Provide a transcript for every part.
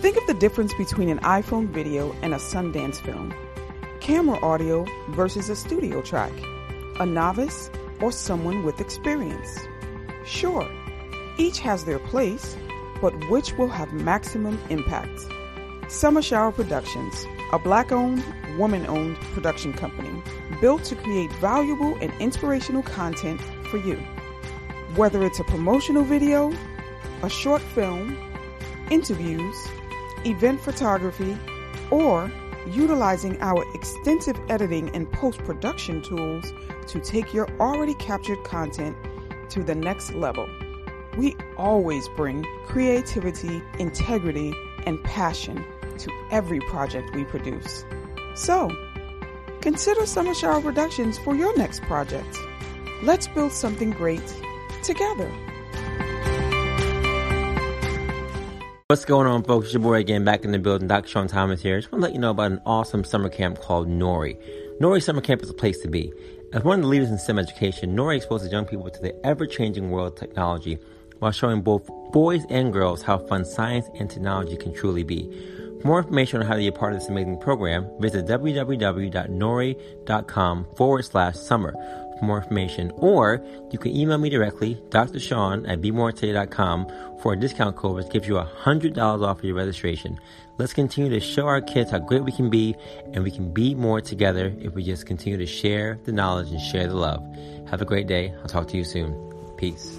Think of the difference between an iPhone video and a Sundance film, camera audio versus a studio track, a novice or someone with experience. Sure, each has their place, but which will have maximum impact? Summer Shower Productions, a black owned, woman owned production company built to create valuable and inspirational content for you. Whether it's a promotional video, a short film, interviews, event photography, or utilizing our extensive editing and post production tools to take your already captured content to the next level. We always bring creativity, integrity, and passion to every project we produce. So, consider Summer Shower Productions for your next project. Let's build something great together. What's going on, folks? It's your boy again, back in the building. Dr. Sean Thomas here. I Just want to let you know about an awesome summer camp called Nori. Nori Summer Camp is a place to be. As one of the leaders in STEM education, Nori exposes young people to the ever-changing world of technology while showing both boys and girls how fun science and technology can truly be. For more information on how to be a part of this amazing program, visit www.nori.com forward slash summer for more information, or you can email me directly, Dr. Sean at BeMoreToday.com for a discount code which gives you $100 off of your registration. Let's continue to show our kids how great we can be, and we can be more together if we just continue to share the knowledge and share the love. Have a great day. I'll talk to you soon. Peace.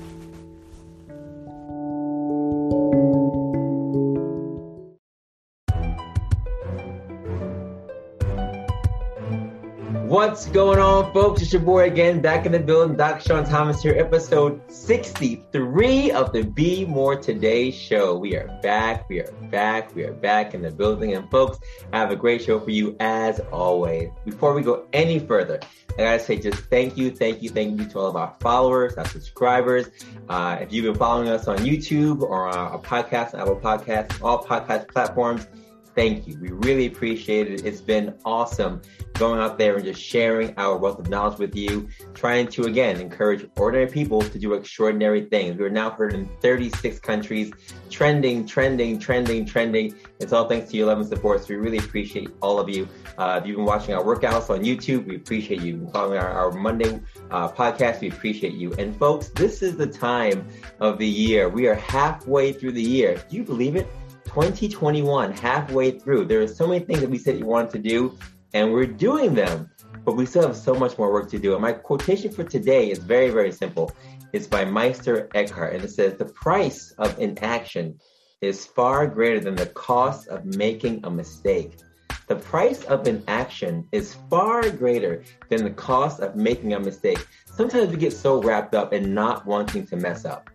What's going on, folks? It's your boy again, back in the building. Dr. Sean Thomas here, episode 63 of the Be More Today show. We are back, we are back, we are back in the building. And, folks, I have a great show for you as always. Before we go any further, I gotta say just thank you, thank you, thank you to all of our followers, our subscribers. Uh, if you've been following us on YouTube or our podcast, Apple Podcasts, all podcast platforms, thank you. We really appreciate it. It's been awesome going out there and just sharing our wealth of knowledge with you, trying to again encourage ordinary people to do extraordinary things. We are now heard in 36 countries, trending, trending, trending, trending. It's all thanks to your love and support. So we really appreciate all of you. Uh, if you've been watching our workouts on YouTube, we appreciate you. Following our, our Monday uh, podcast, we appreciate you. And folks, this is the time of the year. We are halfway through the year. Do you believe it? 2021, halfway through. There are so many things that we said you wanted to do, and we're doing them, but we still have so much more work to do. And my quotation for today is very, very simple. It's by Meister Eckhart, and it says, The price of inaction is far greater than the cost of making a mistake. The price of inaction is far greater than the cost of making a mistake. Sometimes we get so wrapped up in not wanting to mess up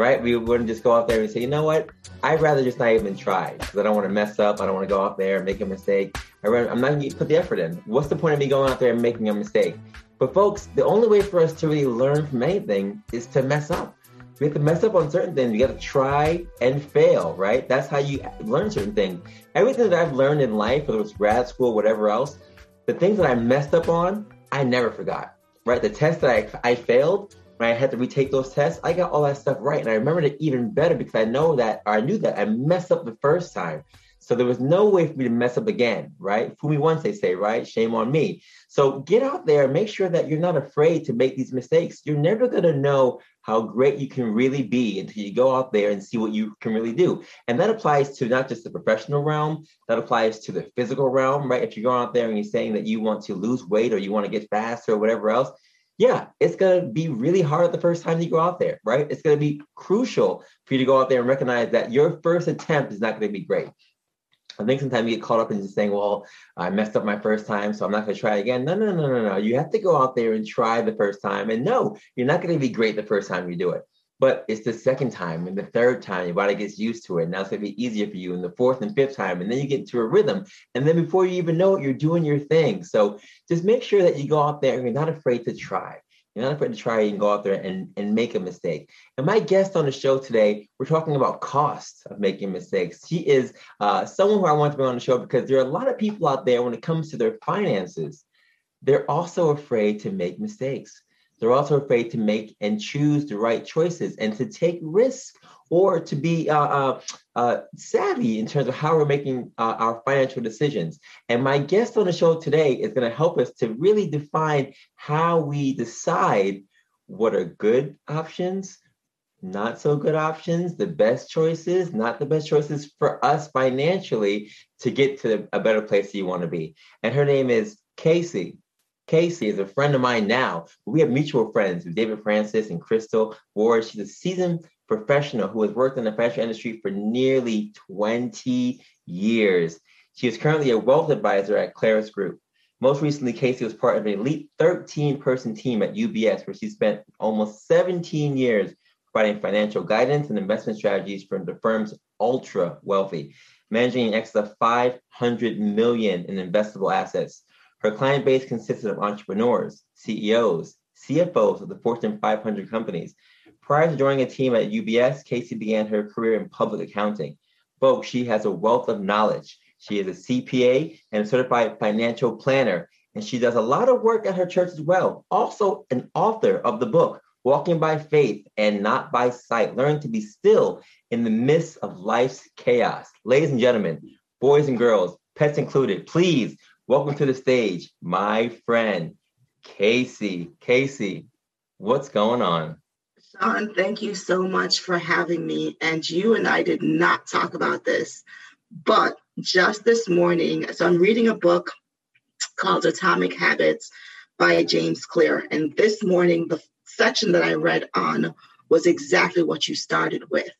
right? We wouldn't just go out there and say, you know what? I'd rather just not even try because I don't want to mess up. I don't want to go out there and make a mistake. I am not going to put the effort in. What's the point of me going out there and making a mistake? But folks, the only way for us to really learn from anything is to mess up. We have to mess up on certain things. We got to try and fail, right? That's how you learn certain things. Everything that I've learned in life, whether it's grad school, whatever else, the things that I messed up on, I never forgot, right? The test that I, I failed, when I had to retake those tests, I got all that stuff right. And I remembered it even better because I know that, or I knew that I messed up the first time. So there was no way for me to mess up again, right? Fool me once, they say, right? Shame on me. So get out there make sure that you're not afraid to make these mistakes. You're never going to know how great you can really be until you go out there and see what you can really do. And that applies to not just the professional realm, that applies to the physical realm, right? If you're going out there and you're saying that you want to lose weight or you want to get faster or whatever else, yeah, it's going to be really hard the first time you go out there, right? It's going to be crucial for you to go out there and recognize that your first attempt is not going to be great. I think sometimes you get caught up in just saying, well, I messed up my first time, so I'm not going to try again. No, no, no, no, no. You have to go out there and try the first time. And no, you're not going to be great the first time you do it. But it's the second time and the third time your body gets used to it. Now it's gonna be easier for you. And the fourth and fifth time, and then you get into a rhythm. And then before you even know it, you're doing your thing. So just make sure that you go out there and you're not afraid to try. You're not afraid to try and go out there and, and make a mistake. And my guest on the show today, we're talking about cost of making mistakes. She is uh, someone who I want to be on the show because there are a lot of people out there when it comes to their finances, they're also afraid to make mistakes. They're also afraid to make and choose the right choices and to take risks or to be uh, uh, uh, savvy in terms of how we're making uh, our financial decisions. And my guest on the show today is going to help us to really define how we decide what are good options, not so good options, the best choices, not the best choices for us financially to get to a better place that you want to be. And her name is Kaysi. Kaysi is a friend of mine now. We have mutual friends, with David Francis and Crystal Ward. She's a seasoned professional who has worked in the fashion industry for nearly 20 years. She is currently a wealth advisor at Clarus Group. Most recently, Kaysi was part of an elite 13 person team at UBS, where she spent almost 17 years providing financial guidance and investment strategies for the firm's ultra wealthy, managing an excess of 500 million in investable assets. Her client base consisted of entrepreneurs, CEOs, CFOs of the Fortune 500 companies. Prior to joining a team at UBS, Kaysi began her career in public accounting. Folks, she has a wealth of knowledge. She is a CPA and a certified financial planner, and she does a lot of work at her church as well. Also, an author of the book, Walking by Faith and Not by Sight. Learn to be still in the midst of life's chaos. Ladies and gentlemen, boys and girls, pets included, please Welcome to the stage, my friend, Kaysi. Kaysi, what's going on? Sean, thank you so much for having me. And you and I did not talk about this, but just this morning, so I'm reading a book called Atomic Habits by James Clear. And this morning, the section that I read on was exactly what you started with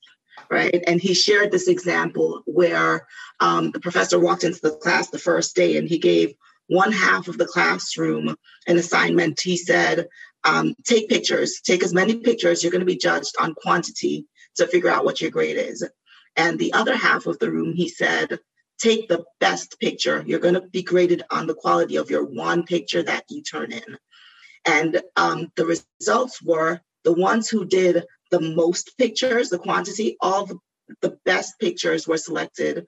right? And he shared this example where um, the professor walked into the class the first day and he gave one half of the classroom an assignment. He said, um, take pictures, take as many pictures. You're going to be judged on quantity to figure out what your grade is. And the other half of the room, he said, take the best picture. You're going to be graded on the quality of your one picture that you turn in. And um, the results were the ones who did the most pictures, the quantity, all the, the best pictures were selected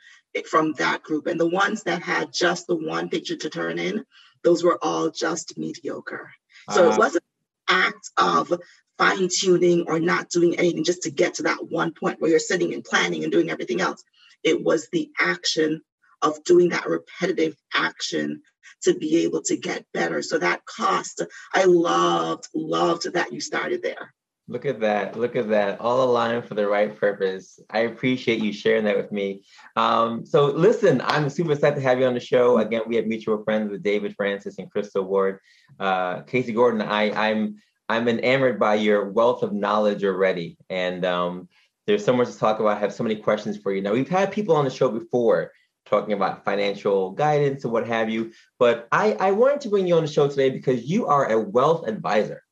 from that group. And the ones that had just the one picture to turn in, those were all just mediocre. So uh, it wasn't an act of fine tuning or not doing anything just to get to that one point where you're sitting and planning and doing everything else. It was the action of doing that repetitive action to be able to get better. So that cost, I loved, loved that you started there. Look at that. Look at that. All aligned for the right purpose. I appreciate you sharing that with me. Um, so, listen, I'm super excited to have you on the show. Again, we have mutual friends with David Francis and Crystal Ward. Uh, Kaysi Gordon, I, I'm I'm enamored by your wealth of knowledge already. And um, there's so much to talk about. I have so many questions for you. Now, we've had people on the show before talking about financial guidance and what have you. But I, I wanted to bring you on the show today because you are a wealth advisor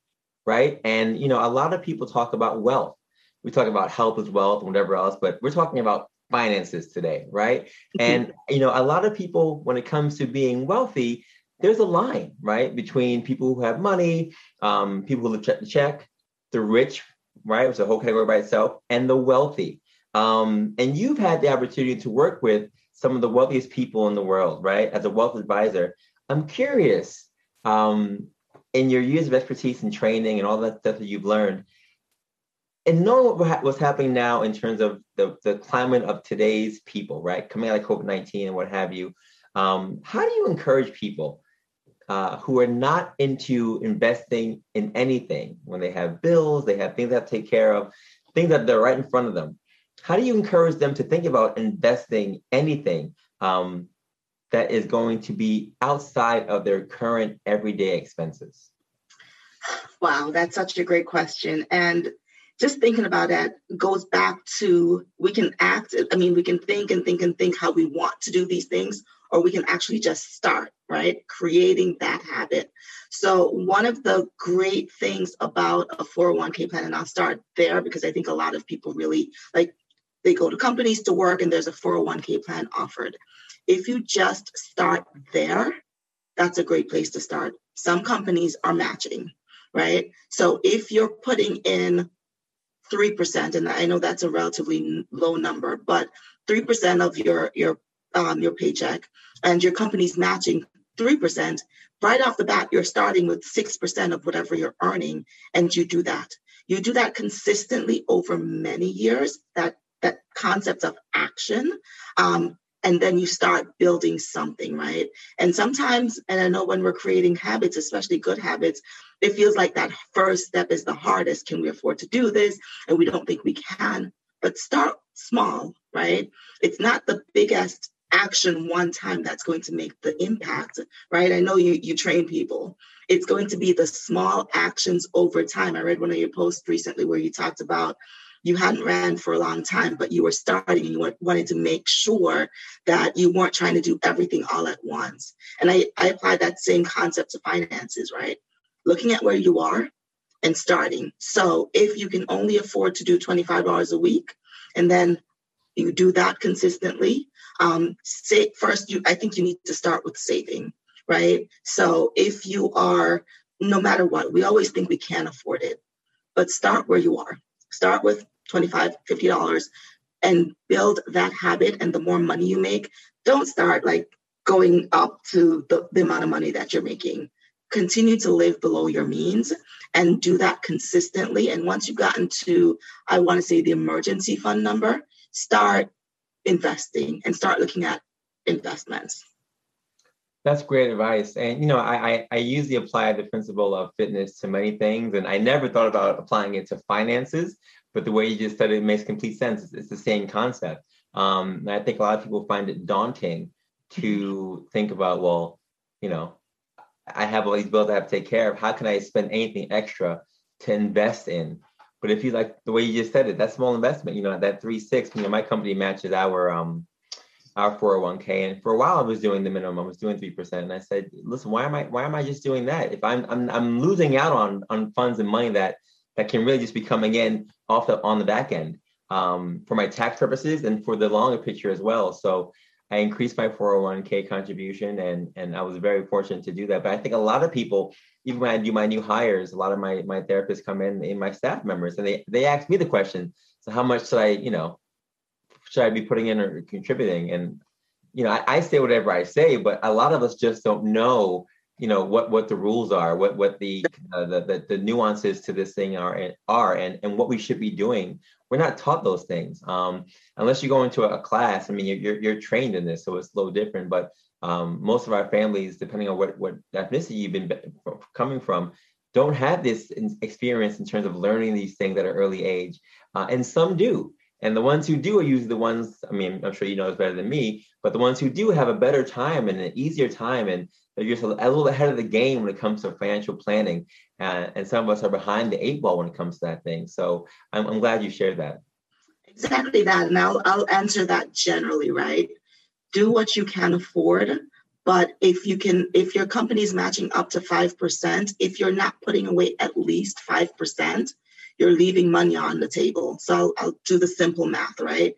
right? And you know, a lot of people talk about wealth. We talk about health as wealth and whatever else, but we're talking about finances today, right? Mm-hmm. And you know, a lot of people, when it comes to being wealthy, there's a line, right, between people who have money, um, people who check the check, the rich, right, it's a whole category by itself, and the wealthy. Um, and you've had the opportunity to work with some of the wealthiest people in the world, right, as a wealth advisor. I'm curious, um, in your years of expertise and training and all that stuff that you've learned, and knowing what, what's happening now in terms of the, the climate of today's people, right, coming out of COVID 19 and what have you, um, how do you encourage people uh, who are not into investing in anything when they have bills, they have things they have to take care of, things that they're right in front of them? How do you encourage them to think about investing anything um, that is going to be outside of their current everyday expenses? Wow, that's such a great question. And just thinking about that goes back to we can act, I mean, we can think and think and think how we want to do these things, or we can actually just start, right? Creating that habit. So, one of the great things about a 401k plan, and I'll start there because I think a lot of people really like they go to companies to work and there's a 401k plan offered. If you just start there, that's a great place to start. Some companies are matching, right? So if you're putting in 3%, and I know that's a relatively low number, but 3% of your, your, um, your paycheck and your company's matching 3%, right off the bat, you're starting with 6% of whatever you're earning, and you do that. you do that consistently over many years, that that concept of action, um, and then you start building something, right? And sometimes, and I know when we're creating habits, especially good habits, it feels like that first step is the hardest. Can we afford to do this? And we don't think we can. But start small, right? It's not the biggest action one time that's going to make the impact, right? I know you you train people. It's going to be the small actions over time. I read one of your posts recently where you talked about you hadn't ran for a long time, but you were starting and you wanted to make sure that you weren't trying to do everything all at once. And I, I apply that same concept to finances, right? Looking at where you are and starting. So if you can only afford to do $25 a week and then you do that consistently, um, say first you I think you need to start with saving, right? So if you are no matter what, we always think we can't afford it, but start where you are. Start with 25 $50 and build that habit. And the more money you make, don't start like going up to the, the amount of money that you're making. Continue to live below your means and do that consistently. And once you've gotten to, I want to say, the emergency fund number, start investing and start looking at investments. That's great advice. And you know, I, I, I usually apply the principle of fitness to many things, and I never thought about applying it to finances. But the way you just said it, makes complete sense. It's, it's the same concept. Um, and I think a lot of people find it daunting to think about, well, you know, I have all these bills I have to take care of. How can I spend anything extra to invest in? But if you like the way you just said it, that small investment, you know, that three six, you know, my company matches our um our 401k. And for a while I was doing the minimum, I was doing three percent. And I said, listen, why am I why am I just doing that? If I'm I'm I'm losing out on on funds and money that that can really just be coming in off the on the back end um, for my tax purposes and for the longer picture as well. So I increased my 401k contribution and and I was very fortunate to do that. But I think a lot of people, even when I do my new hires, a lot of my my therapists come in in my staff members and they they ask me the question, so how much should I, you know, should I be putting in or contributing? And you know, I, I say whatever I say, but a lot of us just don't know you know what what the rules are what what the, uh, the, the the nuances to this thing are are and and what we should be doing. We're not taught those things. Um, unless you go into a, class i mean you're, you're trained in this so it's a little different but um, most of our families depending on what what ethnicity you've been coming from don't have this experience in terms of learning these things at an early age. Uh, and some do and the ones who do are usually the ones i mean i'm sure you know this better than me but the ones who do have a better time and an easier time and they're just a, little ahead of the game when it comes to financial planning. Uh, and some of us are behind the eight ball when it comes to that thing. So I'm, I'm glad you shared that. Exactly that. And I'll, I'll answer that generally, right? Do what you can afford. But if you can, if your company is matching up to 5%, if you're not putting away at least 5%, you're leaving money on the table. So I'll, I'll do the simple math, right?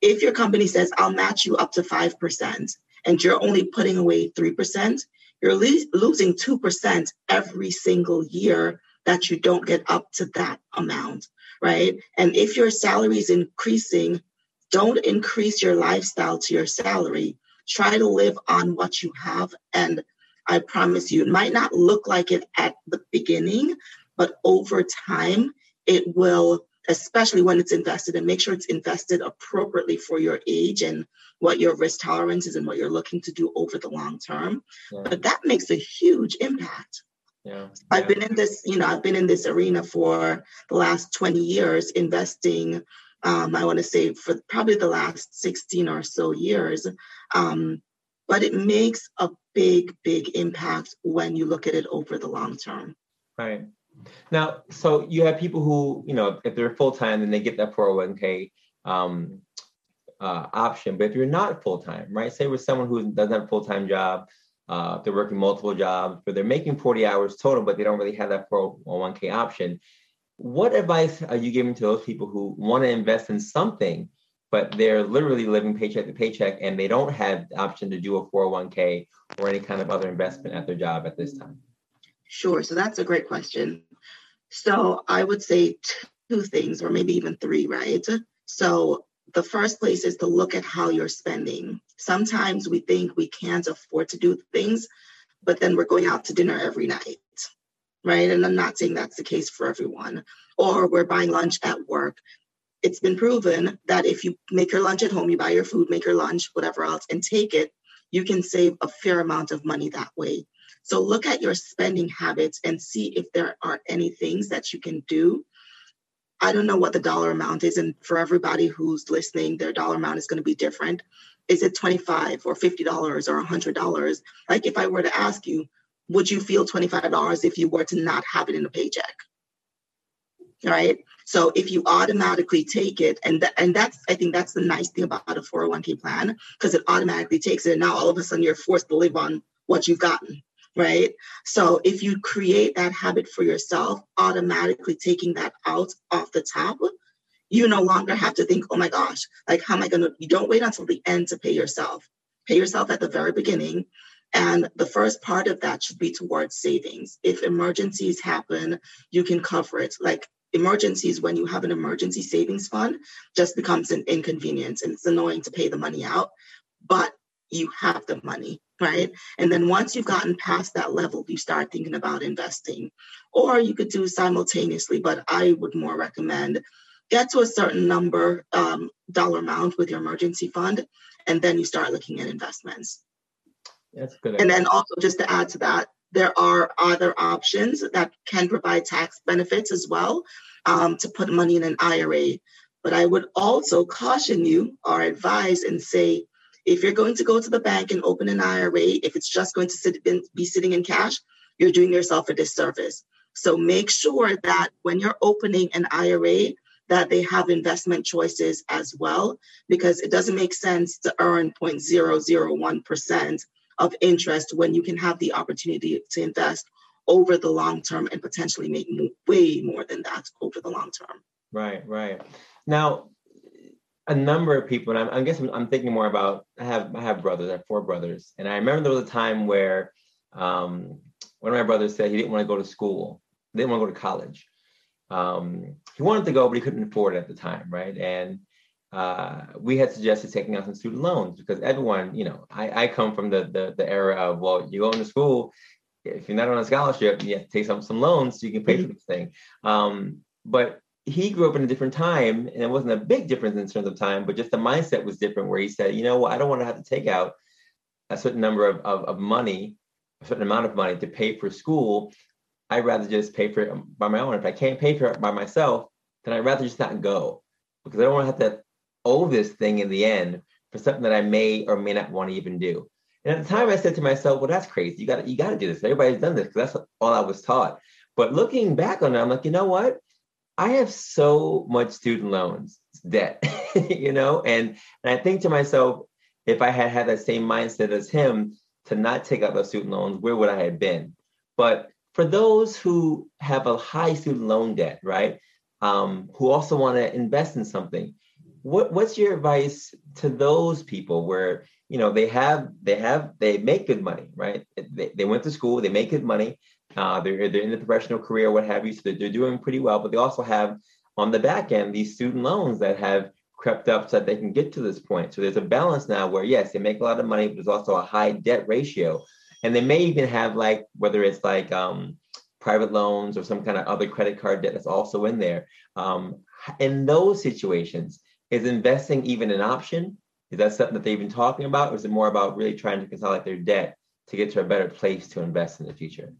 If your company says, I'll match you up to 5%, and you're only putting away 3%, you're le- losing 2% every single year that you don't get up to that amount, right? And if your salary is increasing, don't increase your lifestyle to your salary. Try to live on what you have. And I promise you, it might not look like it at the beginning, but over time, it will especially when it's invested and make sure it's invested appropriately for your age and what your risk tolerance is and what you're looking to do over the long term. Yeah. But that makes a huge impact. Yeah. I've been in this, you know, I've been in this arena for the last 20 years, investing, um, I want to say for probably the last 16 or so years. Um, but it makes a big, big impact when you look at it over the long term. Right. Now, so you have people who, you know, if they're full time, then they get that 401k um, uh, option. But if you're not full time, right? Say with someone who doesn't have a full time job, uh, they're working multiple jobs, but they're making 40 hours total, but they don't really have that 401k option. What advice are you giving to those people who want to invest in something, but they're literally living paycheck to paycheck and they don't have the option to do a 401k or any kind of other investment at their job at this time? Sure. So that's a great question. So I would say two things, or maybe even three, right? So the first place is to look at how you're spending. Sometimes we think we can't afford to do things, but then we're going out to dinner every night. right? And I'm not saying that's the case for everyone. Or we're buying lunch at work. It's been proven that if you make your lunch at home, you buy your food, make your lunch, whatever else, and take it, you can save a fair amount of money that way. So look at your spending habits and see if there are any things that you can do. I don't know what the dollar amount is, and for everybody who's listening, their dollar amount is going to be different. Is it 25 or $50 or $100? Like if I were to ask you, would you feel $25 if you were to not have it in a paycheck? Right. So if you automatically take it, and th- and that's I think that's the nice thing about a 401k plan because it automatically takes it, and now all of a sudden you're forced to live on what you've gotten right? So if you create that habit for yourself, automatically taking that out off the top, you no longer have to think, oh my gosh, like how am I gonna you don't wait until the end to pay yourself. Pay yourself at the very beginning. And the first part of that should be towards savings. If emergencies happen, you can cover it. Like emergencies, when you have an emergency savings fund, just becomes an inconvenience and it's annoying to pay the money out. But you have the money, right? And then once you've gotten past that level, you start thinking about investing. Or you could do simultaneously, but I would more recommend get to a certain number, um, dollar amount with your emergency fund, and then you start looking at investments. That's good. And then also just to add to that, there are other options that can provide tax benefits as well um, to put money in an IRA. But I would also caution you or advise and say if you're going to go to the bank and open an IRA, if it's just going to sit be sitting in cash, you're doing yourself a disservice. So make sure that when you're opening an IRA, that they have investment choices as well, because it doesn't make sense to earn 0.001% of interest when you can have the opportunity to invest over the long term and potentially make way more than that over the long term. Right, right. Now, a number of people, and I'm, I guess I'm, I'm, thinking more about. I have I have brothers. I have four brothers, and I remember there was a time where um, one of my brothers said he didn't want to go to school, he didn't want to go to college. Um, he wanted to go, but he couldn't afford it at the time, right? And uh, we had suggested taking out some student loans because everyone, you know, I, I come from the, the, the era of well, you go into school, if you're not on a scholarship, you have to take some some loans so you can pay for this thing. Um, but he grew up in a different time and it wasn't a big difference in terms of time, but just the mindset was different where he said, you know what, I don't want to have to take out a certain number of, of, of money, a certain amount of money to pay for school. I'd rather just pay for it by my own. If I can't pay for it by myself, then I'd rather just not go because I don't want to have to owe this thing in the end for something that I may or may not want to even do. And at the time I said to myself, well, that's crazy. You got you got to do this. Everybody's done this because that's all I was taught. But looking back on it, I'm like, you know what? I have so much student loans debt, you know, and and I think to myself, if I had had that same mindset as him to not take out those student loans, where would I have been? But for those who have a high student loan debt, right, um, who also want to invest in something, what what's your advice to those people where you know they have they have they make good money, right? They, they went to school, they make good money, uh, they're, they're in the professional career, what have you. So they're, they're doing pretty well, but they also have on the back end these student loans that have crept up so that they can get to this point. So there's a balance now where yes, they make a lot of money, but there's also a high debt ratio. And they may even have like whether it's like um, private loans or some kind of other credit card debt that's also in there. Um, in those situations, is investing even an option? Is that something that they've been talking about, or is it more about really trying to consolidate their debt to get to a better place to invest in the future?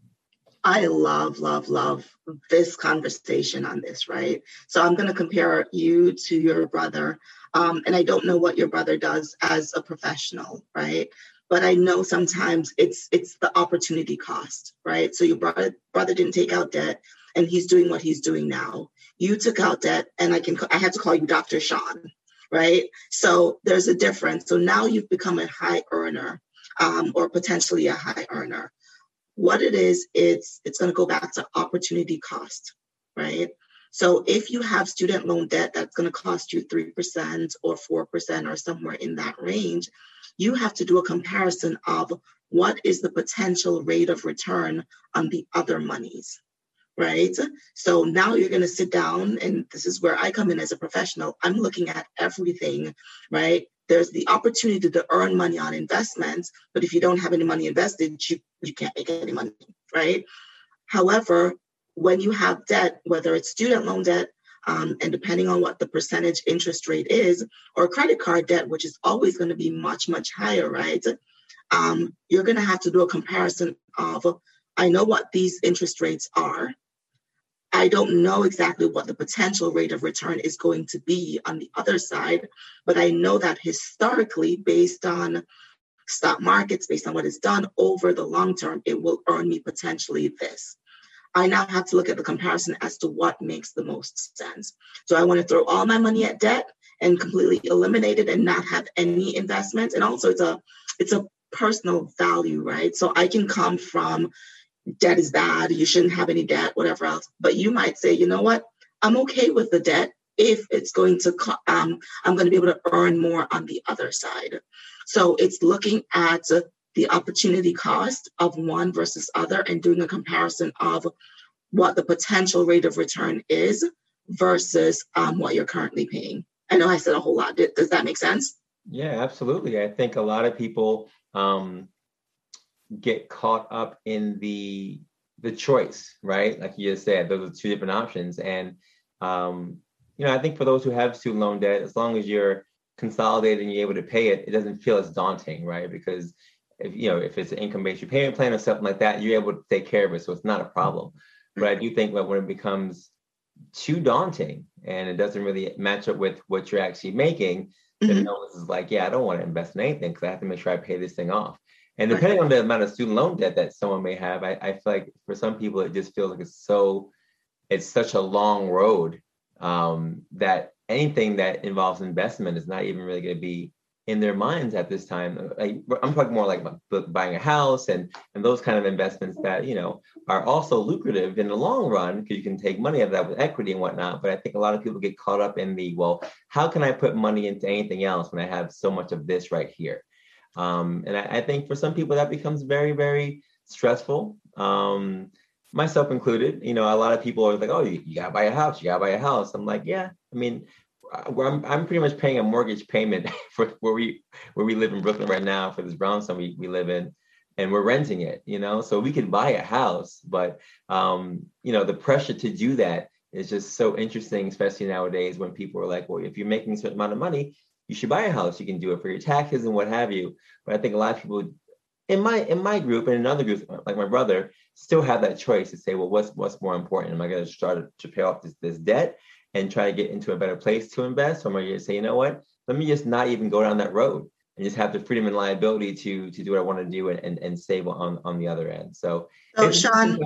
I love, love, love this conversation on this, right? So I'm going to compare you to your brother. Um, and I don't know what your brother does as a professional, right? But I know sometimes it's it's the opportunity cost, right? So your brother brother didn't take out debt, and he's doing what he's doing now. You took out debt, and I can I had to call you Dr. Sean, right? So there's a difference. So now you've become a high earner, um, or potentially a high earner what it is, it's it's going to go back to opportunity cost, right? So if you have student loan debt that's going to cost you 3% or 4% or somewhere in that range, you have to do a comparison of what is the potential rate of return on the other monies, right? So now you're going to sit down, and this is where I come in as a professional. I'm looking at everything, right? There's the opportunity to earn money on investments, but if you don't have any money invested, you, you can't make any money, right? However, when you have debt, whether it's student loan debt, um, and depending on what the percentage interest rate is, or credit card debt, which is always going to be much, much higher, right? Um, you're going to have to do a comparison of, I know what these interest rates are. I don't know exactly what the potential rate of return is going to be on the other side, but I know that historically, based on stock markets, based on what is done over the long term, it will earn me potentially this. I now have to look at the comparison as to what makes the most sense. So I want to throw all my money at debt and completely eliminate it and not have any investments. And also it's a it's a personal value, right? So I can come from debt is bad, you shouldn't have any debt, whatever else. But you might say, you know what? I'm okay with the debt if it's going to um, I'm going to be able to earn more on the other side. So it's looking at the opportunity cost of one versus other and doing a comparison of what the potential rate of return is versus um, what you're currently paying. I know I said a whole lot. Does that make sense? Yeah, absolutely. I think a lot of people um, get caught up in the the choice, right? Like you just said, those are two different options. And um, you know, I think for those who have student loan debt, as long as you're consolidated and you're able to pay it, it doesn't feel as daunting, right? Because if you know if it's an income-based repayment plan or something like that, you're able to take care of it, so it's not a problem. But I do think that when it becomes too daunting and it doesn't really match up with what you're actually making, mm-hmm. then is like, yeah, I don't want to invest in anything because I have to make sure I pay this thing off. And depending on the amount of student loan debt that someone may have, I, I feel like for some people it just feels like it's so, it's such a long road um, that anything that involves investment is not even really going to be in their minds at this time. I, am talking more like buying a house and and those kind of investments that you know are also lucrative in the long run because you can take money out of that with equity and whatnot. But I think a lot of people get caught up in the well, how can I put money into anything else when I have so much of this right here? Um, and I, I, think for some people that becomes very very stressful. Um, myself included, you know, a lot of people are like, "Oh, you, you gotta buy a house. You gotta buy a house." I'm like, "Yeah, I mean, I'm, I'm pretty much paying a mortgage payment for where we where we live in Brooklyn right now for this brownstone we, we live in and we're renting it you know so we can buy a house but um you know the pressure to do that is just so interesting especially nowadays when people are like well if you're making a certain amount of money you should buy a house you can do it for your taxes and what have you. But i think a lot of people in my in my group and in other groups like my brother still have that choice to say well what's what's more important? Am i going to start to pay off this, this debt and try to get into a better place to invest, or am I going to say, you know what, let me just not even go down that road and just have the freedom and liability to to do what I want to do and, and, and save on on the other end. So, so Sean,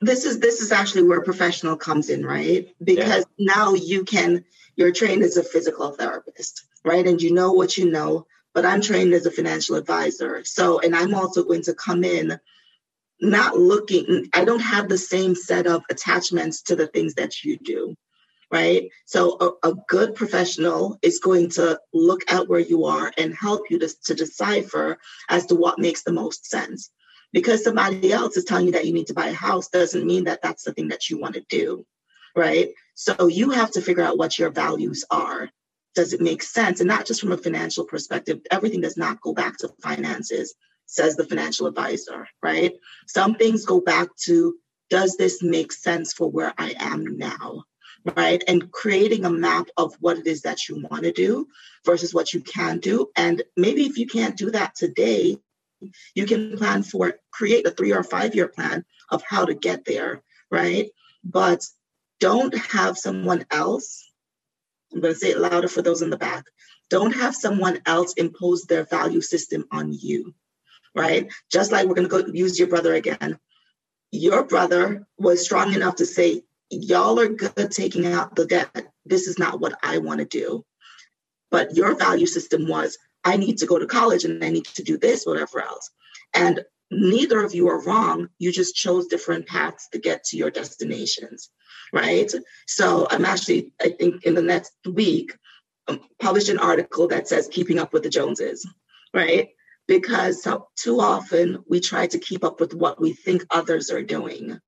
this is this is actually where a professional comes in, right? Because yeah. now you can you're trained as a physical therapist, right? And you know what you know, but I'm trained as a financial advisor. So, and I'm also going to come in not looking, I don't have the same set of attachments to the things that you do right? So a, a, good professional is going to look at where you are and help you to, to decipher as to what makes the most sense. Because somebody else is telling you that you need to buy a house doesn't mean that that's the thing that you want to do, right? So you have to figure out what your values are. Does it make sense? And not just from a financial perspective, everything does not go back to finances, says the financial advisor, right? Some things go back to does this make sense for where I am now? right? And creating a map of what it is that you want to do versus what you can do. And maybe if you can't do that today, you can plan for create a three or five year plan of how to get there, right? But don't have someone else, I'm going to say it louder for those in the back, don't have someone else impose their value system on you, right? Just like we're going to go use your brother again. Your brother was strong enough to say, y'all are good taking out the debt. This is not what I want to do. But your value system was, I need to go to college and I need to do this, whatever else. And neither of you are wrong. You just chose different paths to get to your destinations, right? So I'm actually, I think in the next week, um, published an article that says keeping up with the Joneses, right? Because so, too often we try to keep up with what we think others are doing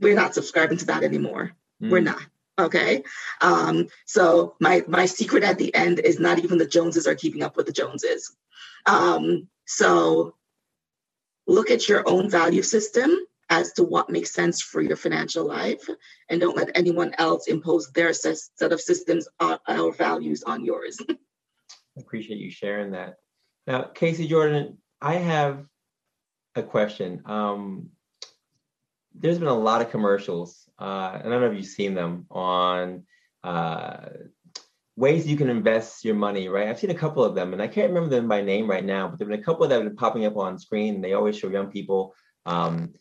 we're not subscribing to that anymore. Mm. We're not. Okay. Um, so my my secret at the end is not even the Joneses are keeping up with the Joneses. Um, so look at your own value system as to what makes sense for your financial life and don't let anyone else impose their set of systems or, values on yours. I appreciate you sharing that. Now, Kaysi Gordon, I have a question. Um, there's been a lot of commercials, uh, I don't know if you've seen them on uh, ways you can invest your money, right? I've seen a couple of them, and I can't remember them by name right now, but there've been a couple that have been popping up on screen. And they always show young people um,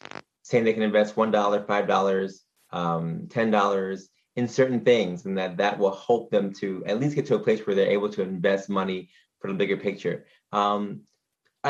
saying they can invest one dollar, five dollars, um, ten dollars in certain things, and that that will help them to at least get to a place where they're able to invest money for the bigger picture. Um,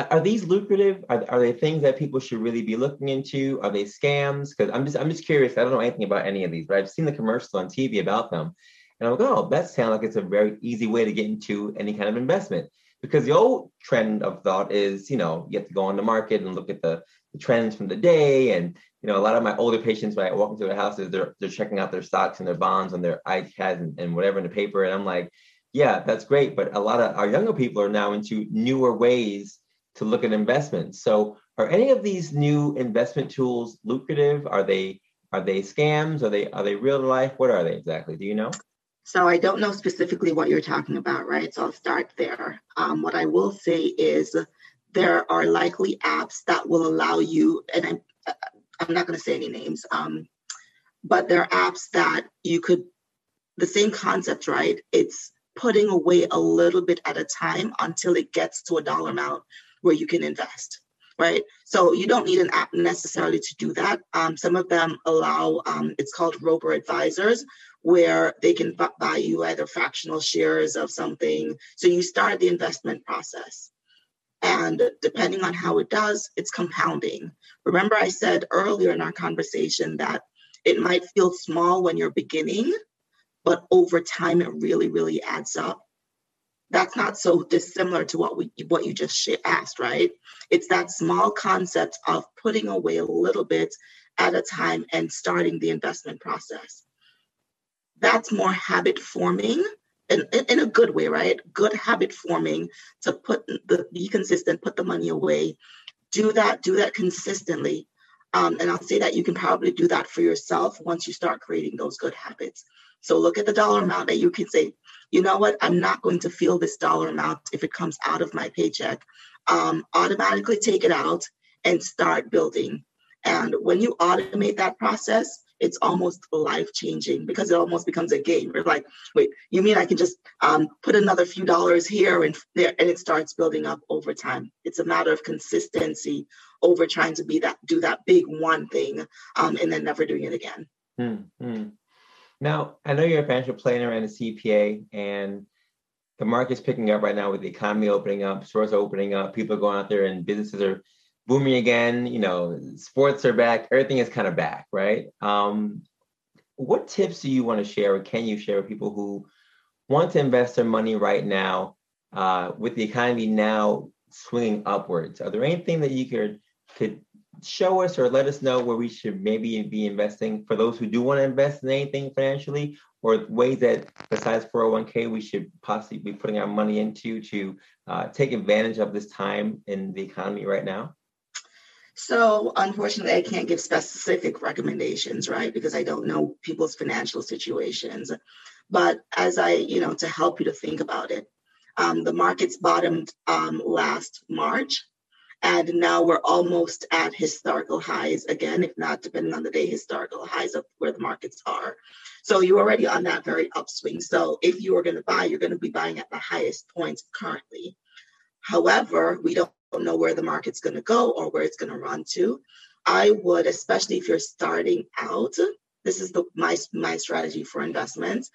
are these lucrative? Are, are they things that people should really be looking into? Are they scams? Because I'm just I'm just curious. I don't know anything about any of these, but I've seen the commercials on TV about them, and I'm like, oh, that sounds like it's a very easy way to get into any kind of investment. Because the old trend of thought is, you know, you have to go on the market and look at the, the trends from the day. And, you know, a lot of my older patients, when I walk into their houses, they're, they're checking out their stocks and their bonds and their iPads and, and whatever in the paper. And I'm like, yeah, that's great. But a lot of our younger people are now into newer ways to look at investments. So are any of these new investment tools lucrative? Are they are they scams? Are they are they real life? What are they exactly? Do you know? So I don't know specifically what you're talking about, right? So I'll start there. Um, what I will say is there are likely apps that will allow you, and I'm, I'm not going to say any names, um, but there are apps that you could, the same concept, right? It's putting away a little bit at a time until it gets to a dollar amount where you can invest right? So you don't need an app necessarily to do that. Um, some of them allow, um, it's called robo advisors, where they can buy you either fractional shares of something. So you start the investment process. And depending on how it does, it's compounding. Remember, I said earlier in our conversation that it might feel small when you're beginning, but over time, it really, really adds up that's not so dissimilar to what we what you just asked right? It's that small concept of putting away a little bit at a time and starting the investment process. That's more habit forming in, in a good way right? Good habit forming to put the be consistent put the money away. Do that do that consistently um, and i'll say that you can probably do that for yourself once you start creating those good habits so look at the dollar amount that you can say you know what, I'm not going to feel this dollar amount if it comes out of my paycheck. Um, automatically take it out and start building. And when you automate that process, it's almost life changing because it almost becomes a game. You're like, wait, you mean I can just um, put another few dollars here and there, and it starts building up over time. It's a matter of consistency over trying to be that, do that big one thing, um, and then never doing it again. Hmm. Now, I know you're a financial planner and a CPA, and the market's picking up right now with the economy opening up, stores opening up, people are going out there, and businesses are booming again. You know, sports are back, everything is kind of back, right? Um, what tips do you want to share, or can you share with people who want to invest their money right now uh, with the economy now swinging upwards? Are there anything that you could could show us or let us know where we should maybe be investing for those who do want to invest in anything financially or ways that besides 401k we should possibly be putting our money into to uh, take advantage of this time in the economy right now so unfortunately i can't give specific recommendations right because i don't know people's financial situations but as i you know to help you to think about it um, the markets bottomed um, last march and now we're almost at historical highs again, if not, depending on the day, historical highs of where the markets are. So you're already on that very upswing. So if you are going to buy, you're going to be buying at the highest points currently. However, we don't know where the market's going to go or where it's going to run to. I would, especially if you're starting out, this is the my my strategy for investments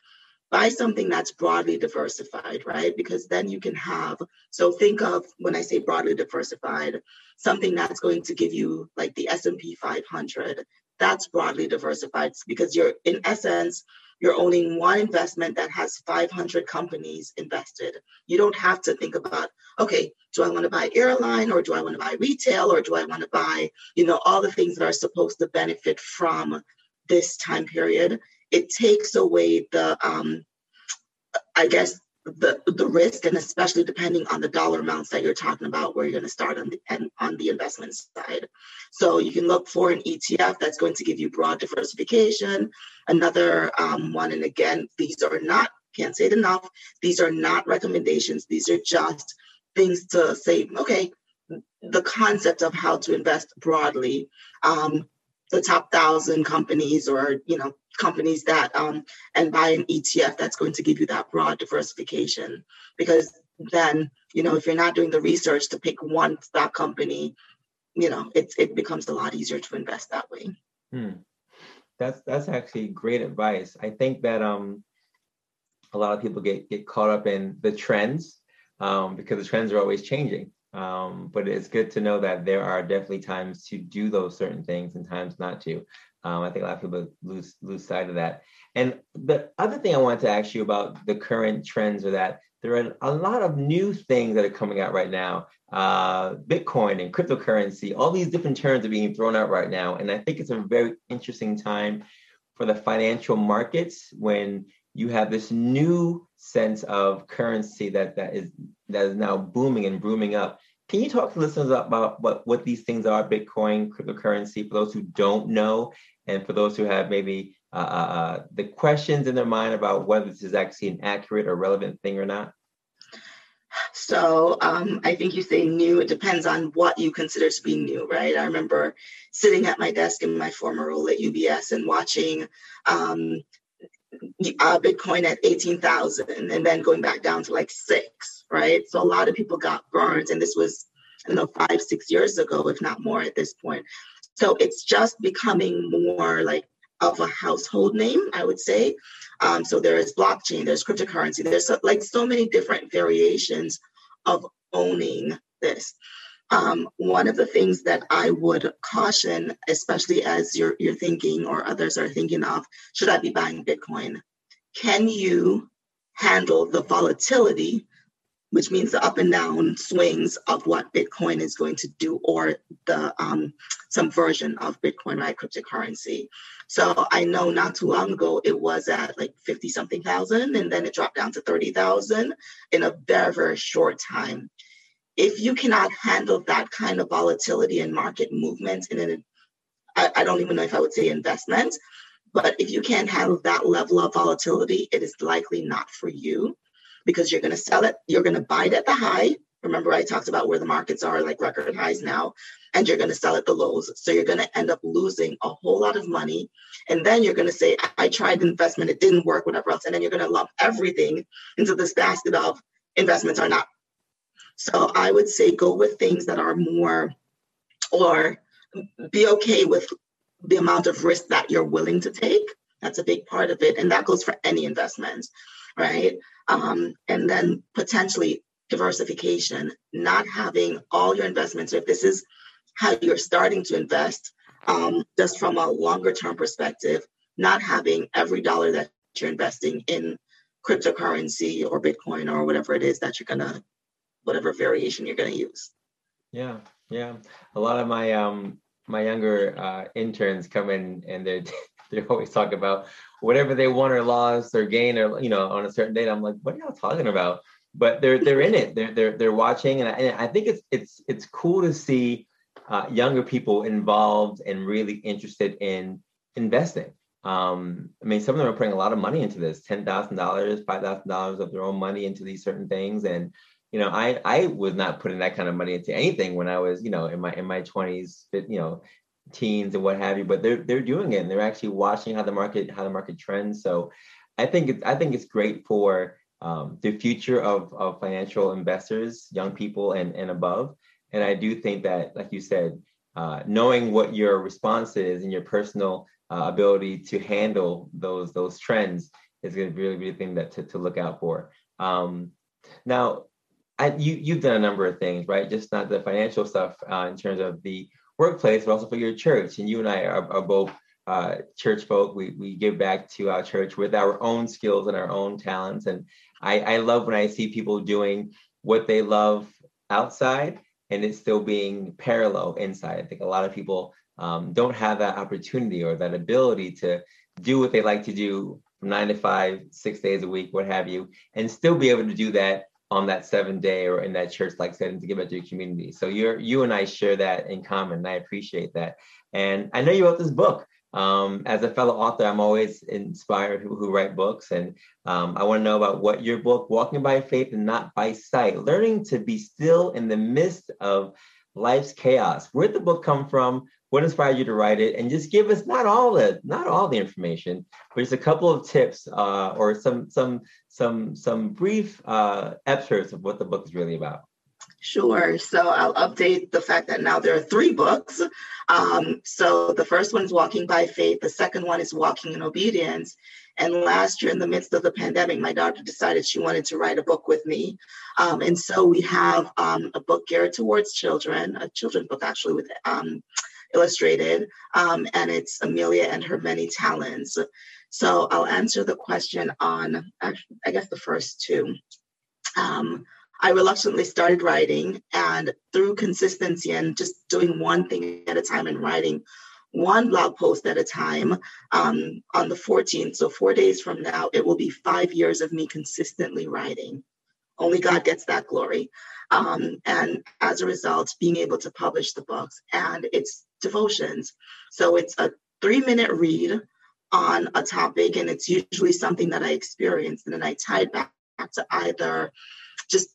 buy something that's broadly diversified, right? Because then you can have, so think of when I say broadly diversified, something that's going to give you like the S&P 500. That's broadly diversified because you're in essence, you're owning one investment that has 500 companies invested. You don't have to think about, okay, do I want to buy airline or do I want to buy retail or do I want to buy, you know, all the things that are supposed to benefit from this time period it takes away the um, I guess the the risk and especially depending on the dollar amounts that you're talking about where you're going to start on the and on the investment side. So you can look for an etf that's going to give you broad diversification. Another um, one and again these are not can't say it enough these are not recommendations. These are just things to say okay the concept of how to invest broadly um, the top thousand companies or you know companies that um, and buy an ETF that's going to give you that broad diversification. Because then, you know, if you're not doing the research to pick one stock company, you know, it it becomes a lot easier to invest that way. Hmm. That's that's actually great advice. I think that um a lot of people get get caught up in the trends um, because the trends are always changing. Um, but it's good to know that there are definitely times to do those certain things and times not to. Um, I think a lot of people lose lose sight of that. And the other thing I wanted to ask you about the current trends are that there are a lot of new things that are coming out right now. Uh, Bitcoin and cryptocurrency, all these different terms are being thrown out right now. And I think it's a very interesting time for the financial markets when you have this new sense of currency that that is that is now booming and booming up. Can you talk to listeners about what, what these things are, Bitcoin, cryptocurrency, for those who don't know, and for those who have maybe uh, uh, uh, the questions in their mind about whether this is actually an accurate or relevant thing or not? So um, I think you say new. It depends on what you consider to be new, right? I remember sitting at my desk in my former role at UBS and watching um, uh, Bitcoin at 18,000 and then going back down to like six, right? So a lot of people got burned. And this was, I don't know, five, six years ago, if not more at this point. So it's just becoming more like of a household name, I would say. Um, so there is blockchain, there's cryptocurrency, there's so, like so many different variations of owning this. Um, one of the things that I would caution, especially as you're, you're thinking or others are thinking of, should I be buying Bitcoin? Can you handle the volatility, which means the up and down swings of what Bitcoin is going to do, or the um, some version of Bitcoin, right, cryptocurrency. So I know not too long ago it was at like fifty something thousand, and then it dropped down to thirty thousand in a very very short time if you cannot handle that kind of volatility and market movement in an I, I don't even know if I would say investment, but if you can't handle that level of volatility, it is likely not for you because you're going to sell it, you're going to buy it at the high. Remember, I talked about where the markets are like record highs now, and you're going to sell at the lows. So you're going to end up losing a whole lot of money. And then you're going to say, I tried investment, it didn't work, whatever else. And then you're going to lump everything into this basket of investments are not so I would say go with things that are more, or be okay with the amount of risk that you're willing to take. That's a big part of it. And that goes for any investment, right? Um, and then potentially diversification, not having all your investments. If this is how you're starting to invest, um, just from a longer term perspective, not having every dollar that you're investing in cryptocurrency or Bitcoin or whatever it is that you're going to whatever variation you're going to use. Yeah, yeah. A lot of my um my younger uh, interns come in and they they always talk about whatever they won or lost or gain or you know on a certain date. I'm like, what are y'all talking about? But they're they're in it. They're they're they're watching, and I, and I think it's it's it's cool to see uh, younger people involved and really interested in investing. Um, I mean, some of them are putting a lot of money into this, ten thousand dollars, five thousand dollars of their own money into these certain things, and you know, I I was not putting that kind of money into anything when I was, you know, in my in my twenties, you know, teens and what have you. But they're they're doing it and they're actually watching how the market how the market trends. So I think it's I think it's great for um, the future of of financial investors, young people and and above. And I do think that, like you said, uh, knowing what your response is and your personal uh, ability to handle those those trends is going to really be really thing that to, to look out for. Um, now, I, you you've done a number of things, right? Just not the financial stuff uh, in terms of the workplace, but also for your church. And you and I are, are both uh, church folk. We we give back to our church with our own skills and our own talents. And I, I love when I see people doing what they love outside and it's still being parallel inside. I think a lot of people um, don't have that opportunity or that ability to do what they like to do from nine to five, six days a week, what have you, and still be able to do that on that seventh day or in that church-like setting to give back to your community. So you're you and I share that in common, and I appreciate that. And I know you wrote this book. Um, as a fellow author, I'm always inspired who, who write books, and um, I want to know about what your book, "Walking by Faith and Not by Sight," learning to be still in the midst of life's chaos. Where'd the book come from? What inspired you to write it? And just give us not all the not all the information, but just a couple of tips uh, or some some some some brief uh, excerpts of what the book is really about. Sure. So I'll update the fact that now there are three books. Um, so the first one is Walking by Faith, the second one is Walking in Obedience. And last year, in the midst of the pandemic, my daughter decided she wanted to write a book with me. Um, and so we have um, a book geared towards children, a children's book actually with um, illustrated, um, and it's Amelia and her many talents. So I'll answer the question on, I guess, the first two. Um, I reluctantly started writing, and through consistency and just doing one thing at a time and writing one blog post at a time um, on the 14th. So, four days from now, it will be five years of me consistently writing. Only God gets that glory. Um, and as a result, being able to publish the books and it's devotions. So, it's a three minute read on a topic, and it's usually something that I experienced, and then I tie it back to either just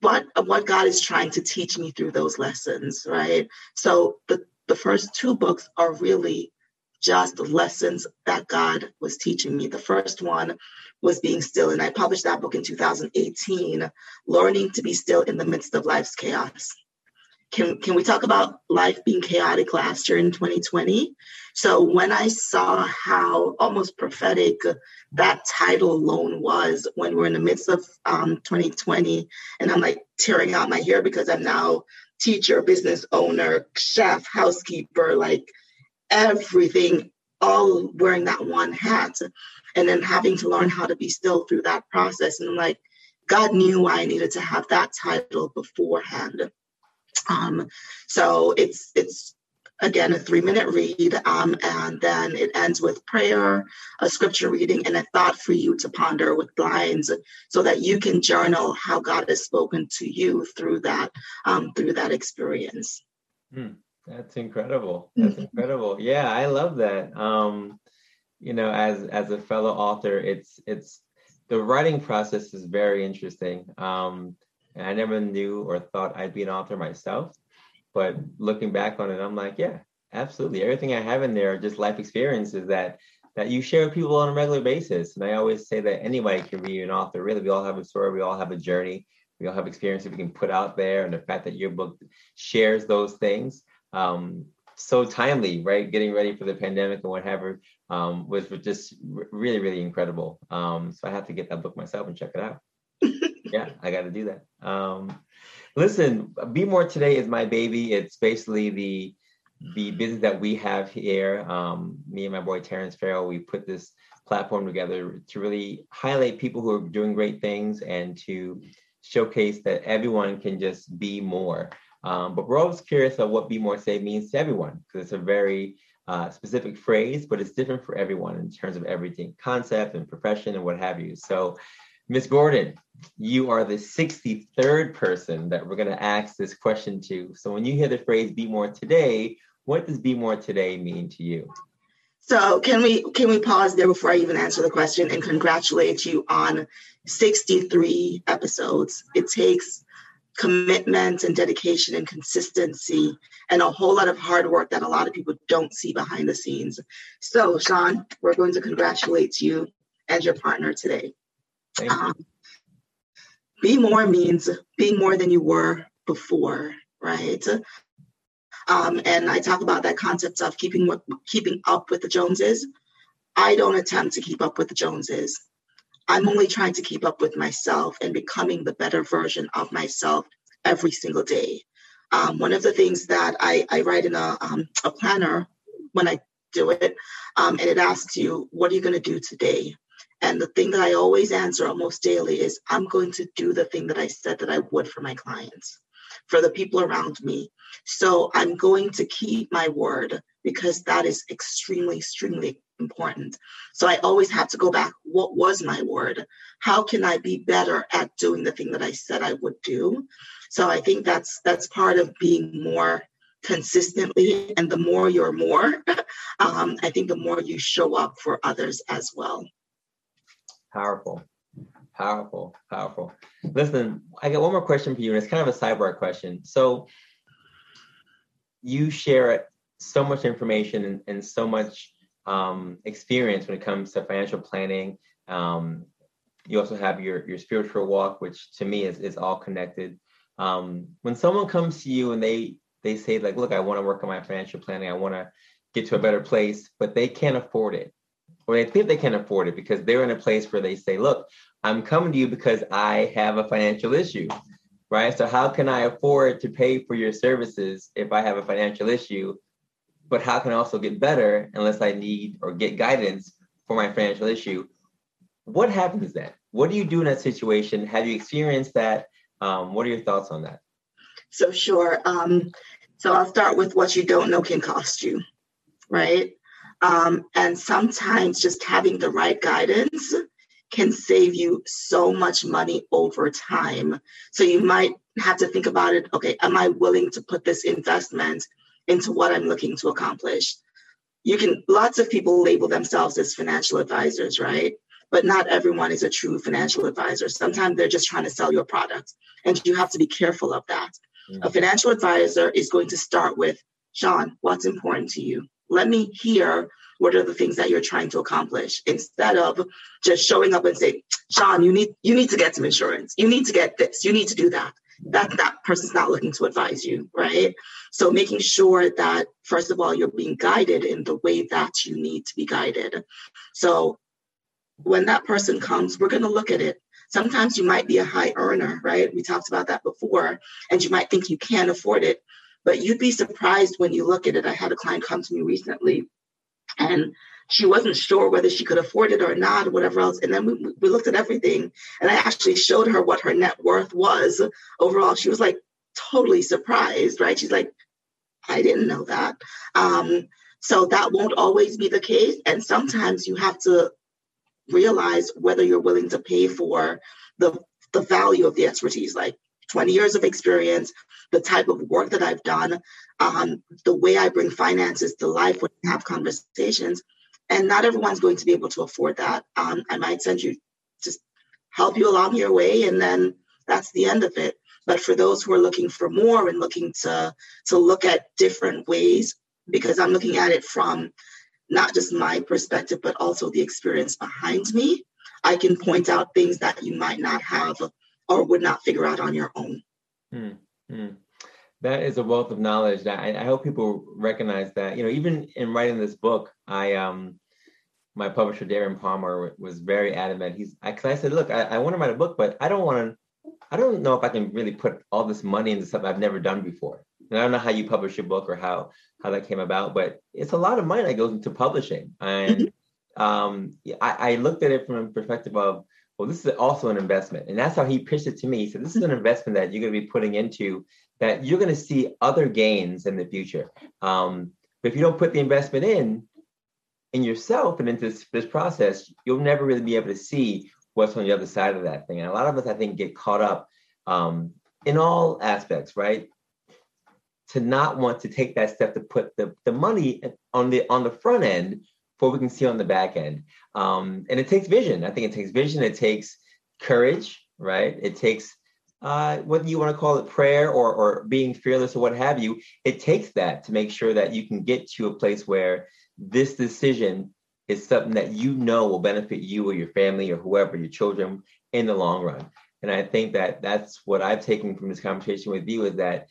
what what God is trying to teach me through those lessons, right? So the the first two books are really just lessons that God was teaching me. The first one was Being Still, and I published that book in 2018, Learning to Be Still in the Midst of Life's Chaos can can we talk about life being chaotic last year in 2020 so when i saw how almost prophetic that title alone was when we're in the midst of um, 2020 and i'm like tearing out my hair because i'm now teacher business owner chef housekeeper like everything all wearing that one hat and then having to learn how to be still through that process. And i'm like god knew why i needed to have that title beforehand um, so it's it's again a three minute read, um, and then it ends with prayer, a scripture reading, and a thought for you to ponder with lines, so that you can journal how God has spoken to you through that um, through that experience. Hmm. That's incredible. That's mm-hmm. incredible. Yeah, I love that. Um, you know, as as a fellow author, it's it's the writing process is very interesting. Um, and I never knew or thought I'd be an author myself. But looking back on it, I'm like, yeah, absolutely. Everything I have in there are just life experiences that that you share with people on a regular basis. And I always say that anybody can be an author. Really, we all have a story. We all have a journey. We all have experiences we can put out there. And the fact that your book shares those things, um, so timely, right? Getting ready for the pandemic and whatever um, was just really, really incredible. Um, so I have to get that book myself and check it out yeah, I got to do that. Um, listen, Be More Today is my baby. It's basically the the business that we have here. Um, me and my boy Terrence Farrell, we put this platform together to really highlight people who are doing great things and to showcase that everyone can just be more. Um, but we're always curious of what Be More say" means to everyone because it's a very uh, specific phrase, but it's different for everyone in terms of everything, concept and profession and what have you. So Miss Gordon, you are the 63rd person that we're going to ask this question to. So when you hear the phrase be more today, what does be more today mean to you? So can we can we pause there before I even answer the question and congratulate you on 63 episodes. It takes commitment and dedication and consistency and a whole lot of hard work that a lot of people don't see behind the scenes. So Sean, we're going to congratulate you and your partner today. Be more means being more than you were before, right? Um, and I talk about that concept of keeping keeping up with the Joneses. I don't attempt to keep up with the Joneses. I'm only trying to keep up with myself and becoming the better version of myself every single day. Um, one of the things that I, I write in a, um, a planner when I do it, um, and it asks you, what are you going to do today? And the thing that I always answer almost daily is I'm going to do the thing that I said that I would for my clients. for the people around me. So I'm going to keep my word because that is extremely, extremely important. So I always have to go back. What was my word? How can I be better at doing the thing that I said I would do? So I think that's that's part of being more consistently and the more you're more um, i think the more you show up for others as well powerful. Powerful powerful. Listen i got one more question for you and it's kind of a sidebar question. So you share so much information and, and so much um, experience when it comes to financial planning. Um, you also have your your spiritual walk which to me is, is all connected. Um, when someone comes to you and they they say like, look, I want to work on my financial planning. I want to get to a better place, but they can't afford it. Or they think they can afford it because they're in a place where they say, look, I'm coming to you because I have a financial issue, right? So how can I afford to pay for your services if I have a financial issue? But how can I also get better unless I need or get guidance for my financial issue? What happens then? What do you do in that situation? Have you experienced that? Um, what are your thoughts on that? So sure. Um, so I'll start with what you don't know can cost you, right? Um, and sometimes just having the right guidance can save you so much money over time. So you might have to think about it. Okay, am I willing to put this investment into what I'm looking to accomplish? You can, lots of people label themselves as financial advisors, right? But not everyone is a true financial advisor. Sometimes they're just trying to sell your product, and you have to be careful of that. Mm-hmm. A financial advisor is going to start with, Sean, what's important to you? Let me hear what are the things that you're trying to accomplish instead of just showing up and say, Sean, you need you need to get some insurance. You need to get this. You need to do that. That that person's not looking to advise you, right? So making sure that first of all you're being guided in the way that you need to be guided. So when that person comes, we're going to look at it Sometimes you might be a high earner, right? We talked about that before, and you might think you can't afford it, but you'd be surprised when you look at it. I had a client come to me recently, and she wasn't sure whether she could afford it or not, or whatever else. And then we, we looked at everything, and I actually showed her what her net worth was overall. She was like totally surprised, right? She's like, I didn't know that. Um, so that won't always be the case. And sometimes you have to realize whether you're willing to pay for the the value of the expertise like 20 years of experience the type of work that i've done um, the way i bring finances to life when we have conversations. And not everyone's going to be able to afford that. Um, i might send you just help you along your way and then that's the end of it. But for those who are looking for more and looking to to look at different ways because i'm looking at it from not just my perspective, but also the experience behind me, I can point out things that you might not have or would not figure out on your own. Mm-hmm. That is a wealth of knowledge. That I, I, hope people recognize that. You know, even in writing this book, I um, my publisher Darren Palmer was very adamant. He's because I, I, said, look, I, I want to write a book, but I don't want to. I don't know if I can really put all this money into something I've never done before. And I don't know how you publish your book or how how that came about, but it's a lot of money that goes into publishing. And mm-hmm. um, I, I, looked at it from a perspective of, well, this is also an investment. And that's how he pitched it to me. He said, this is an investment that you're going to be putting into that you're going to see other gains in the future. Um, but if you don't put the investment in, in yourself and into this, this process, you'll never really be able to see what's on the other side of that thing. And a lot of us, I think, get caught up um, in all aspects, right? to not want to take that step to put the, the money on the on the front end for we can see on the back end. Um, and it takes vision. I think it takes vision. It takes courage, right? It takes uh, whether you want to call it prayer or or being fearless or what have you. It takes that to make sure that you can get to a place where this decision is something that you know will benefit you or your family or whoever, your children in the long run. And I think that that's what I've taken from this conversation with you is that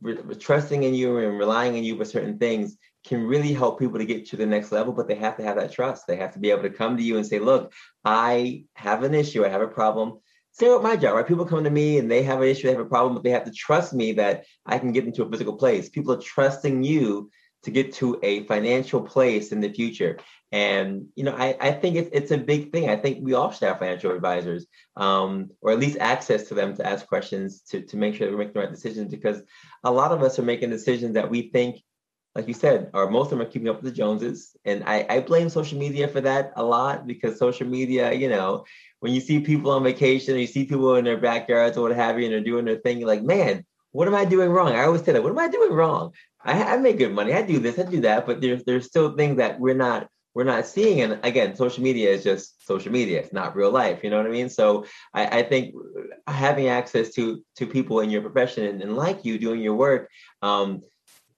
re- trusting in you and relying on you for certain things can really help people to get to the next level, but they have to have that trust. They have to be able to come to you and say, look, I have an issue, I have a problem. Same with my job, right? People come to me and they have an issue, they have a problem, but they have to trust me that I can get into a physical place. People are trusting you to get to a financial place in the future. And you know, I, I think it's it's a big thing. I think we all should have financial advisors, um, or at least access to them to ask questions to to make sure that we're making the right decisions. Because a lot of us are making decisions that we think, like you said, or most of them are keeping up with the Joneses. And I, I blame social media for that a lot because social media, you know, when you see people on vacation, or you see people in their backyards or what have you, and they're doing their thing, you're like, man, what am I doing wrong? I always say that. What am I doing wrong? I, I make good money. I do this, I do that, but there's there's still things that we're not we're not seeing. And again, social media is just social media. It's not real life. You know what I mean? So I, I think having access to to people in your profession and, and like you doing your work um,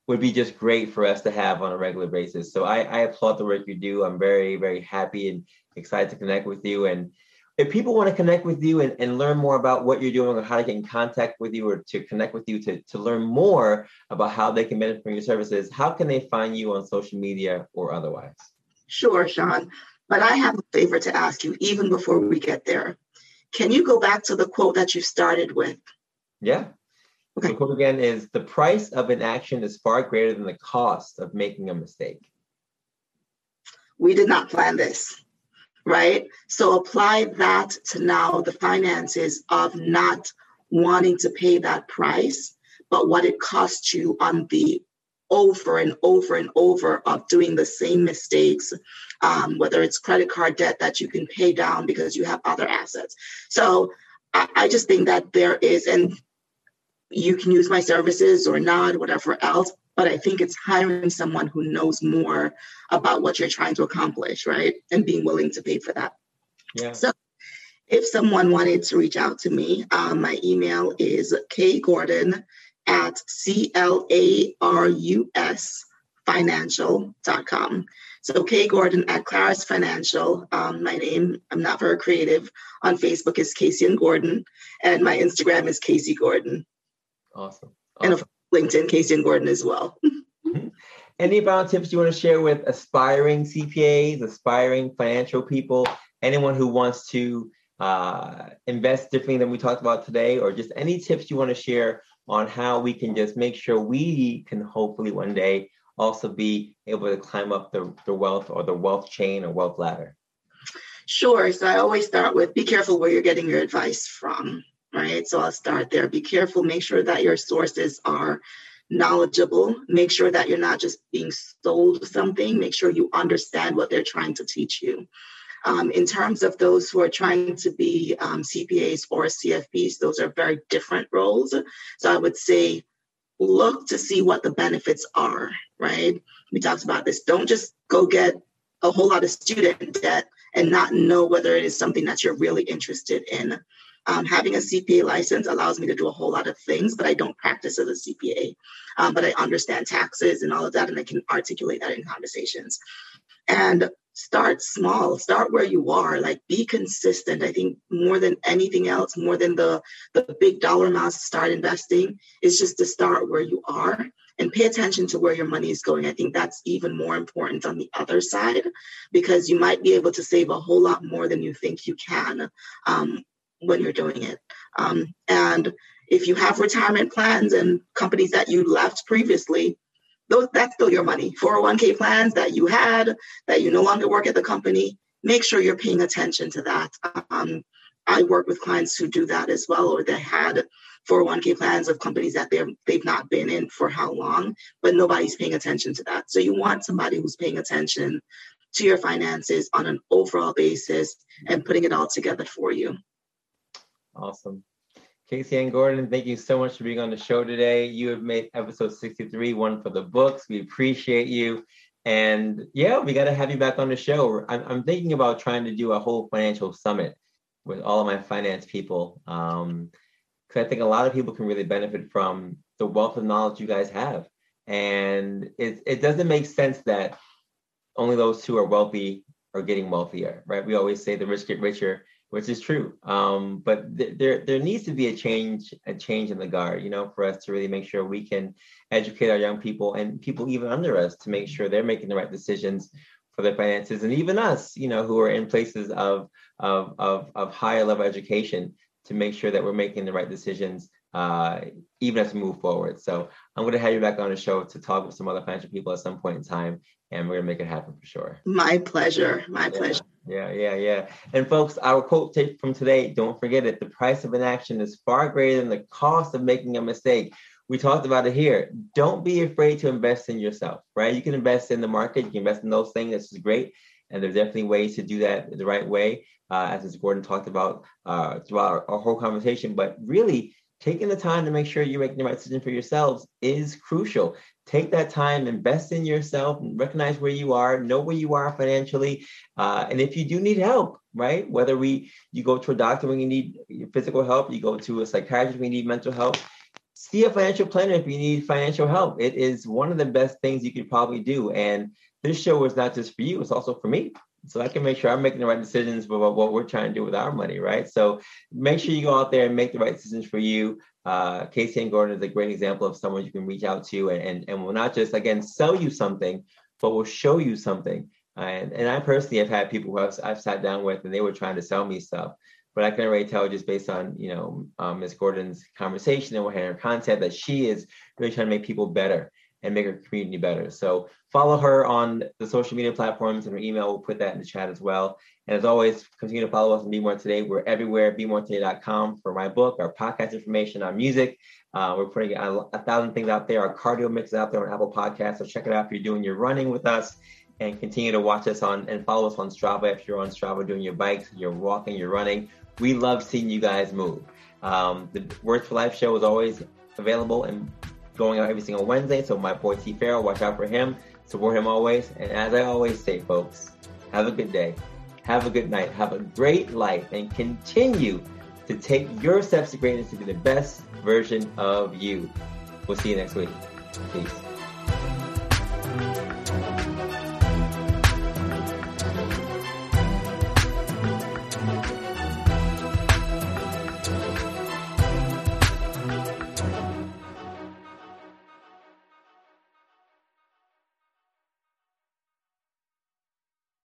would be just great for us to have on a regular basis. So I, I applaud the work you do. I'm very very happy and excited to connect with you and if people want to connect with you and, and learn more about what you're doing or how to get in contact with you or to connect with you to, to learn more about how they can benefit from your services, how can they find you on social media or otherwise? Sure, Sean. But I have a favor to ask you even before we get there. Can you go back to the quote that you started with? Yeah. Okay. The quote again is the price of an action is far greater than the cost of making a mistake. We did not plan this right? So apply that to now the finances of not wanting to pay that price, but what it costs you on the over and over and over of doing the same mistakes, um, whether it's credit card debt that you can pay down because you have other assets. So I, I just think that there is, and you can use my services or not, whatever else, but I think it's hiring someone who knows more about what you're trying to accomplish, right? And being willing to pay for that. Yeah. So if someone wanted to reach out to me, um, my email is kgordon at C-L-A-R-U-S financial.com. So K Gordon at Clarus Financial. Um, my name, I'm not very creative. On Facebook is Kaysian Gordon, and my Instagram is Kaysi Gordon. Awesome. awesome. And of LinkedIn, Kaysian Gordon as well. Any final tips you want to share with aspiring CPAs, aspiring financial people, anyone who wants to uh, invest differently than we talked about today, or just any tips you want to share on how we can just make sure we can hopefully one day also be able to climb up the, the wealth or the wealth chain or wealth ladder? Sure. So I always start with be careful where you're getting your advice from right? So I'll start there. Be careful, make sure that your sources are knowledgeable. Make sure that you're not just being sold something. Make sure you understand what they're trying to teach you. Um, in terms of those who are trying to be um, CPAs or CFPs, those are very different roles. So I would say look to see what the benefits are, right? We talked about this. Don't just go get a whole lot of student debt and not know whether it is something that you're really interested in. Um, having a CPA license allows me to do a whole lot of things, but I don't practice as a CPA. Um, but I understand taxes and all of that, and I can articulate that in conversations. And start small, start where you are, like be consistent. I think more than anything else, more than the, the big dollar amounts to start investing, is just to start where you are and pay attention to where your money is going. I think that's even more important on the other side because you might be able to save a whole lot more than you think you can um, when you're doing it. Um, and if you have retirement plans and companies that you left previously, those, that's still your money. 401k plans that you had, that you no longer work at the company, make sure you're paying attention to that. Um, I work with clients who do that as well, or they had 401k plans of companies that they're they've not been in for how long, but nobody's paying attention to that. So you want somebody who's paying attention to your finances on an overall basis and putting it all together for you. Awesome. Kaysian Gordon, thank you so much for being on the show today. You have made episode 63 one for the books. We appreciate you. And yeah, we got to have you back on the show. I'm, I'm, thinking about trying to do a whole financial summit with all of my finance people. Um, because I think a lot of people can really benefit from the wealth of knowledge you guys have. And it, it doesn't make sense that only those who are wealthy are getting wealthier, right? We always say the rich get richer which is true. Um, but th- there there needs to be a change a change in the guard, you know, for us to really make sure we can educate our young people and people even under us to make sure they're making the right decisions for their finances, and even us, you know, who are in places of of of, of higher level education to make sure that we're making the right decisions uh, even as we move forward. So I'm going to have you back on the show to talk with some other financial people at some point in time, and we're going to make it happen for sure. My pleasure. My yeah. pleasure. Yeah, yeah, yeah. And folks, our quote tape from today, don't forget it. The price of inaction is far greater than the cost of making a mistake. We talked about it here. Don't be afraid to invest in yourself, right? You can invest in the market, you can invest in those things. This is great. And there's definitely ways to do that the right way, uh, as. Gordon talked about uh, throughout our, our whole conversation. But really, taking the time to make sure you're making the right decision for yourselves is crucial. Take that time, invest in yourself, and recognize where you are, know where you are financially, uh, and if you do need help, right? Whether we you go to a doctor when you need physical help, you go to a psychiatrist when you need mental help. See a financial planner if you need financial help. It is one of the best things you could probably do. And this show is not just for you; it's also for me so I can make sure I'm making the right decisions about what we're trying to do with our money, right? So make sure you go out there and make the right decisions for you. Uh, Kaysian Gordon is a great example of someone you can reach out to and, and, and will not just, again, sell you something, but will show you something. And, and I personally have had people who I've, I've sat down with and they were trying to sell me stuff. But I can already tell just based on, you know, um, Ms. Gordon's conversation and what her content that she is really trying to make people better and make our community better. So follow her on the social media platforms and her email. We'll put that in the chat as well. And as always, continue to follow us on Be More Today. We're everywhere, BeMoreToday.com for my book, our podcast information, our music. Uh, we're putting a, a, thousand things out there. Our cardio mix is out there on Apple Podcasts. So check it out if you're doing your running with us and continue to watch us on and follow us on Strava if you're on Strava doing your bikes, you're walking, you're running. We love seeing you guys move. Um, the Words for Life show is always available and going out every single Wednesday. So my boy T Farrell, watch out for him. Support him always. And as I always say, folks, have a good day. Have a good night. Have a great life and continue to take your steps to greatness to be the best version of you. We'll see you next week. Peace.